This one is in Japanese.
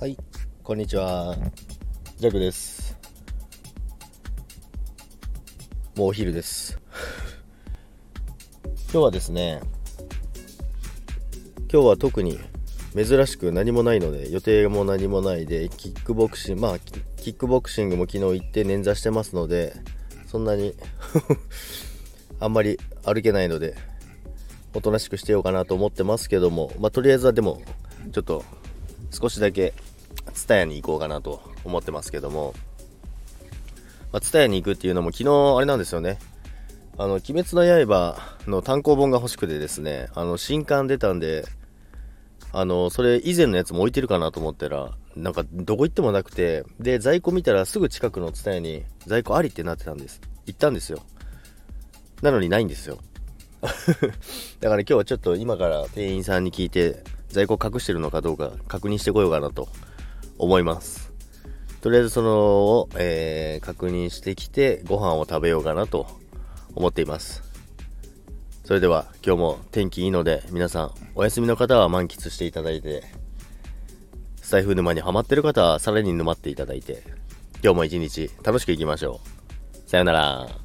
はい、こんにちは。ジャクです。もうお昼です。今日はですね、今日は特に珍しく何もないので、予定も何もないで、キックボクシング、まあ、キックボクシングも昨日行って捻挫してますので、そんなに あんまり歩けないので、おとなしくしてようかなと思ってますけども、まあ、とりあえずはでも、ちょっと少しだけ、ツタヤに行こうかなと思ってますけども、まあ、ツタヤに行くっていうのも昨日あれなんですよね。あの、鬼滅の刃の単行本が欲しくてですね、あの、新刊出たんで、あの、それ以前のやつも置いてるかなと思ったら、なんかどこ行ってもなくて、で、在庫見たらすぐ近くのツタヤに在庫ありってなってたんです。行ったんですよ。なのにないんですよ。だから今日はちょっと今から店員さんに聞いて在庫隠してるのかどうか確認してこようかなと思います。とりあえずそのを、えー確認してきてご飯を食べようかなと思っています。それでは今日も天気いいので皆さんお休みの方は満喫していただいてスタイフ沼にハマってる方はさらに沼っていただいて今日も一日楽しくいきましょう。さよなら。